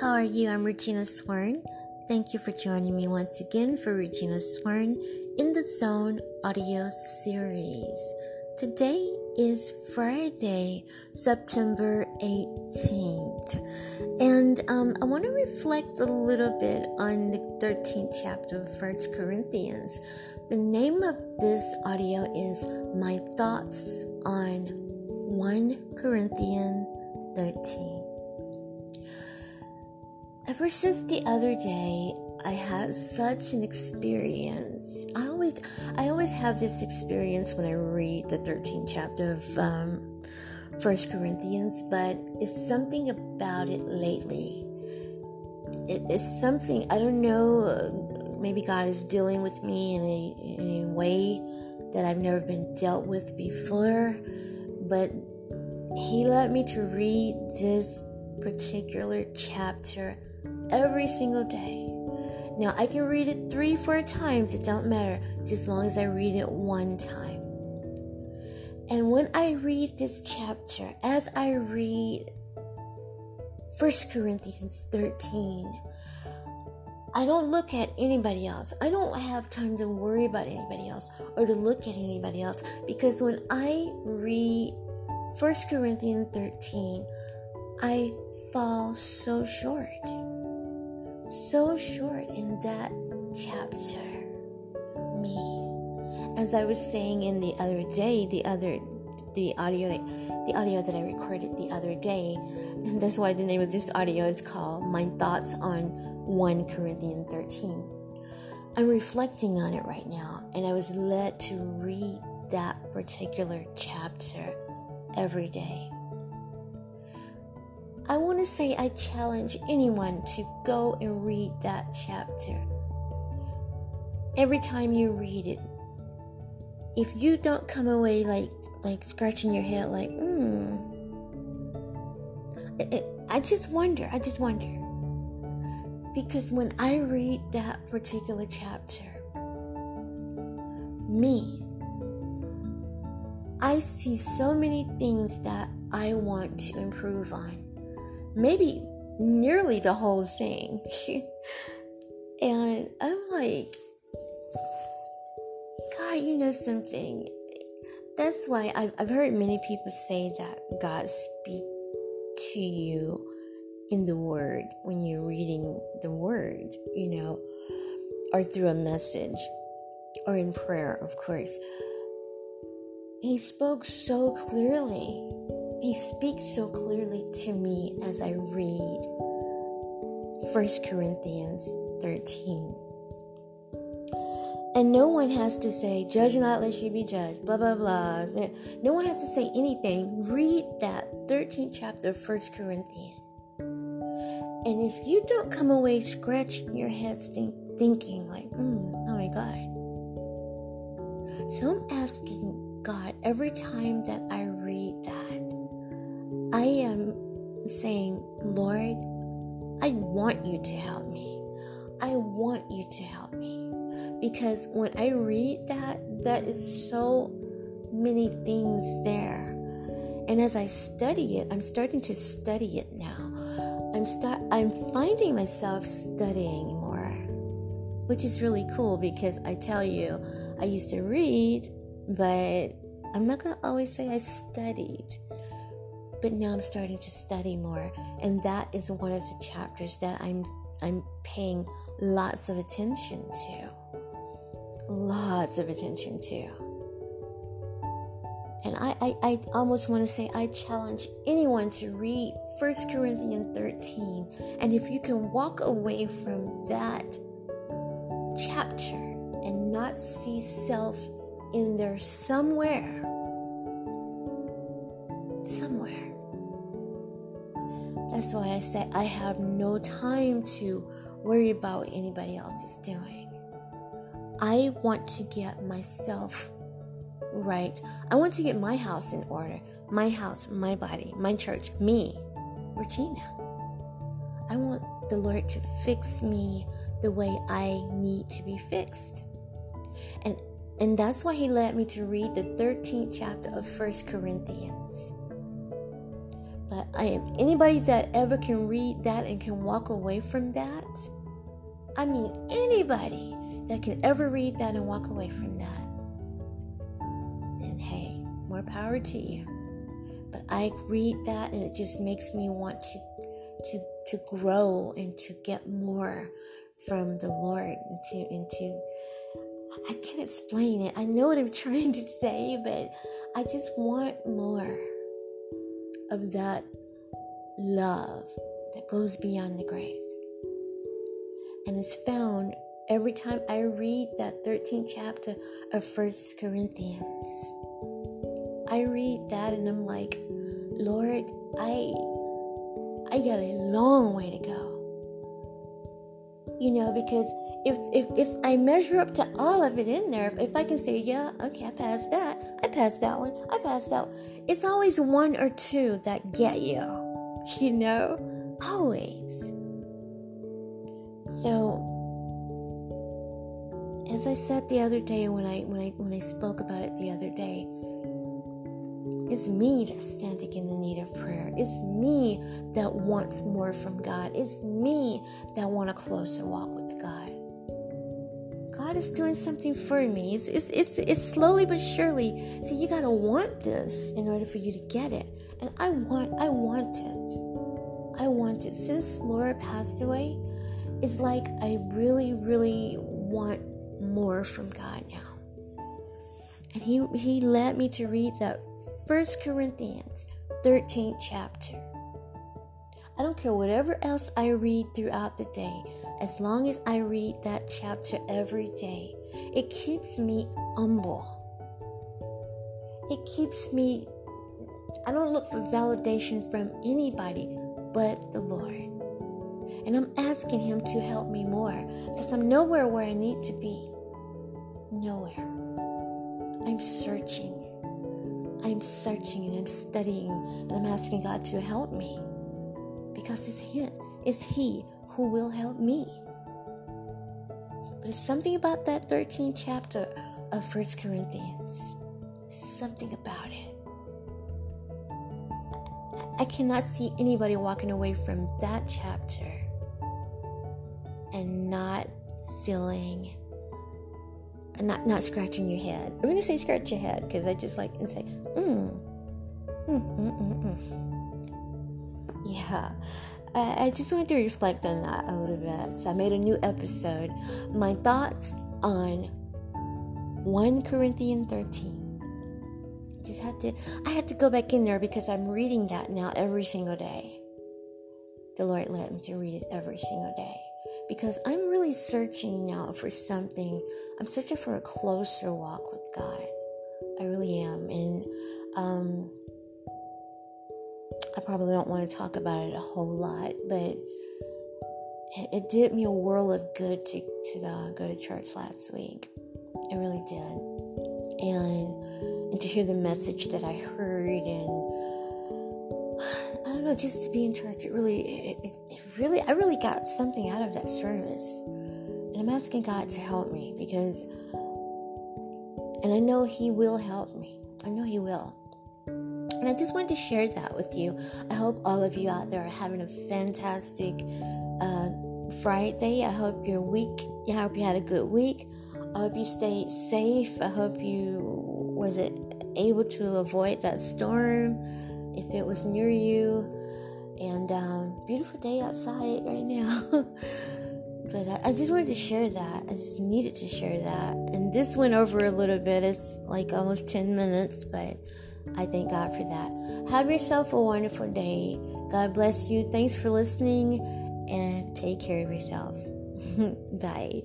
how are you? I'm Regina Swarn. Thank you for joining me once again for Regina Swarn in the Zone audio series. Today is Friday, September 18th, and um, I want to reflect a little bit on the 13th chapter of First Corinthians. The name of this audio is My Thoughts on 1 Corinthians 13. Ever since the other day, I had such an experience. I always, I always have this experience when I read the 13th chapter of um, First Corinthians, but it's something about it lately. It is something I don't know. Maybe God is dealing with me in a, in a way that I've never been dealt with before, but He led me to read this particular chapter every single day. Now I can read it three, four times, it don't matter, just as long as I read it one time. And when I read this chapter, as I read 1 Corinthians 13, I don't look at anybody else. I don't have time to worry about anybody else or to look at anybody else because when I read 1 Corinthians 13, I fall so short so short in that chapter. Me. As I was saying in the other day, the other the audio the audio that I recorded the other day, and that's why the name of this audio is called My Thoughts on 1 Corinthians 13. I'm reflecting on it right now, and I was led to read that particular chapter every day. I want to say I challenge anyone to go and read that chapter. Every time you read it, if you don't come away like like scratching your head like, hmm, I just wonder, I just wonder. Because when I read that particular chapter, me, I see so many things that I want to improve on maybe nearly the whole thing. and I'm like, God, you know something. That's why I've, I've heard many people say that God speak to you in the Word when you're reading the Word, you know, or through a message or in prayer, of course. He spoke so clearly he speaks so clearly to me as I read 1 Corinthians 13. And no one has to say, Judge not lest you be judged, blah, blah, blah. No one has to say anything. Read that 13th chapter of 1 Corinthians. And if you don't come away scratching your head think, thinking, like, mm, oh my God. So I'm asking God every time that I read that I am saying, Lord, I want you to help me. I want you to help me. Because when I read that, that is so many things there. And as I study it, I'm starting to study it now. I'm start I'm finding myself studying more. Which is really cool because I tell you, I used to read, but I'm not going to always say I studied but now I'm starting to study more, and that is one of the chapters that I'm I'm paying lots of attention to. Lots of attention to. And I, I, I almost want to say I challenge anyone to read 1 Corinthians 13. And if you can walk away from that chapter and not see self in there somewhere, somewhere that's why I say I have no time to worry about what anybody else is doing. I want to get myself right. I want to get my house in order. My house, my body, my church, me, Regina. I want the Lord to fix me the way I need to be fixed. And and that's why he led me to read the 13th chapter of First Corinthians But I anybody that ever can read that and can walk away from that, I mean anybody that can ever read that and walk away from that, then hey, more power to you. But I read that and it just makes me want to to to grow and to get more from the Lord and to and to I can't explain it. I know what I'm trying to say, but I just want more of that love that goes beyond the grave. And it's found every time I read that 13th chapter of First Corinthians. I read that and I'm like, Lord, I I got a long way to go. You know, because if, if, if I measure up to all of it in there, if I can say, yeah, okay, I passed that, I passed that one, I passed that one, it's always one or two that get you, you know? Always. So, as I said the other day when I when I when I spoke about it the other day, it's me that's standing in the need of prayer. It's me that wants more from God. It's me that want a closer walk. God is doing something for me. It's, it's, it's, it's slowly but surely. See, you gotta want this in order for you to get it. And I want, I want it. I want it. Since Laura passed away, it's like I really, really want more from God now. And he, he led me to read that First Corinthians 13th chapter. I don't care whatever else I read throughout the day as long as I read that chapter every day, it keeps me humble. It keeps me, I don't look for validation from anybody but the Lord. And I'm asking Him to help me more because I'm nowhere where I need to be. Nowhere. I'm searching. I'm searching and I'm studying and I'm asking God to help me because it's Him. It's He who will help me. But it's something about that 13th chapter of First Corinthians. Something about it. I cannot see anybody walking away from that chapter and not feeling not not scratching your head. I'm gonna say scratch your head because I just like and say, mm, mm, mm, mm, mm. Yeah. I just wanted to reflect on that a little bit. So I made a new episode. My thoughts on 1 Corinthians 13. Just had to I had to go back in there because I'm reading that now every single day. The Lord led me to read it every single day. Because I'm really searching now for something. I'm searching for a closer walk with God. I really am. And um I probably don't want to talk about it a whole lot, but it, did me a world of good to, to uh, go to church last week. It really did. And, and to hear the message that I heard and I don't know, just to be in church, it really, it, it really, I really got something out of that service. And I'm asking God to help me because, and I know He will help me. I know He will. And I just wanted to share that with you. I hope all of you out there are having a fantastic uh, Friday. I hope your week, I hope you had a good week. I hope you stayed safe. I hope you was it able to avoid that storm if it was near you. And um, beautiful day outside right now. but I, I, just wanted to share that. I just needed to share that. And this went over a little bit. It's like almost 10 minutes, but I thank God for that. Have yourself a wonderful day. God bless you. Thanks for listening and take care of yourself. Bye.